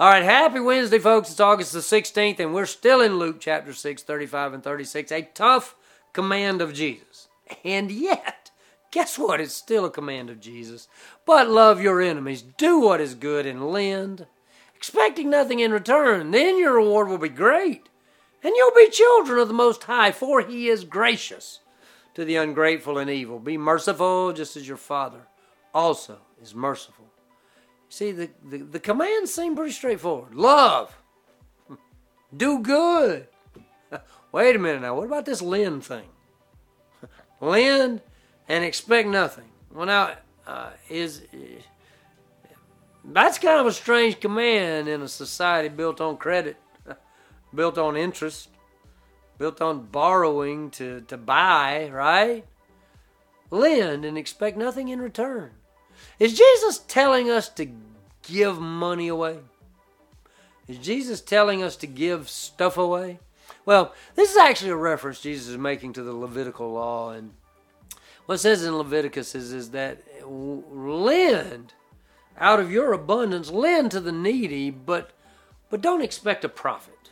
All right, happy Wednesday, folks. It's August the 16th, and we're still in Luke chapter 6, 35 and 36. A tough command of Jesus. And yet, guess what? It's still a command of Jesus. But love your enemies, do what is good, and lend, expecting nothing in return. Then your reward will be great, and you'll be children of the Most High, for He is gracious to the ungrateful and evil. Be merciful, just as your Father also is merciful. See, the, the, the commands seem pretty straightforward. Love. Do good. Wait a minute now. What about this lend thing? lend and expect nothing. Well, now, uh, is that's kind of a strange command in a society built on credit, built on interest, built on borrowing to, to buy, right? Lend and expect nothing in return. Is Jesus telling us to give money away? Is Jesus telling us to give stuff away? Well, this is actually a reference Jesus is making to the Levitical law. And what it says in Leviticus is, is that lend out of your abundance, lend to the needy, but but don't expect a profit.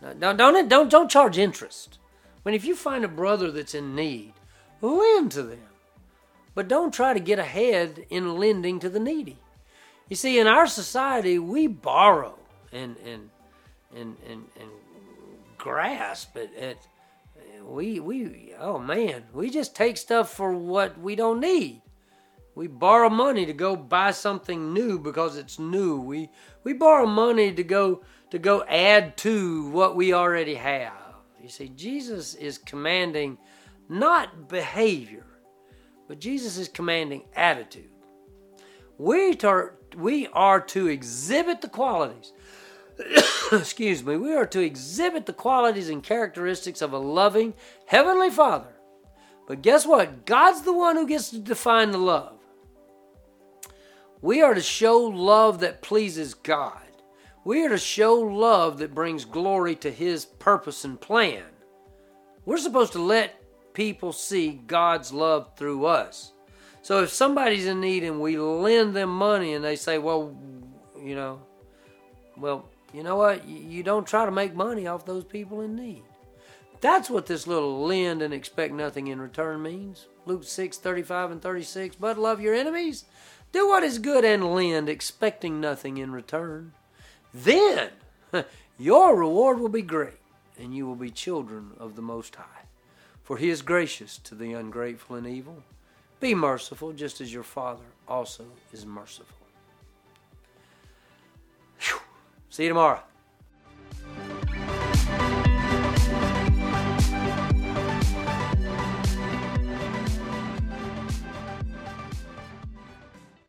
Don't, don't, don't, don't charge interest. I mean, if you find a brother that's in need, lend to them. But don't try to get ahead in lending to the needy. You see, in our society, we borrow and and and and, and grasp at, at we we oh man, we just take stuff for what we don't need. We borrow money to go buy something new because it's new. We we borrow money to go to go add to what we already have. You see, Jesus is commanding not behavior, but Jesus is commanding attitude. We are, we are to exhibit the qualities. excuse me, we are to exhibit the qualities and characteristics of a loving Heavenly Father. But guess what? God's the one who gets to define the love. We are to show love that pleases God. We are to show love that brings glory to His purpose and plan. We're supposed to let people see God's love through us. So if somebody's in need and we lend them money and they say, well, you know, well, you know what? You don't try to make money off those people in need. That's what this little lend and expect nothing in return means. Luke 6 35 and 36. But love your enemies, do what is good, and lend, expecting nothing in return. Then your reward will be great, and you will be children of the Most High for he is gracious to the ungrateful and evil. Be merciful, just as your Father also is merciful. Whew. See you tomorrow.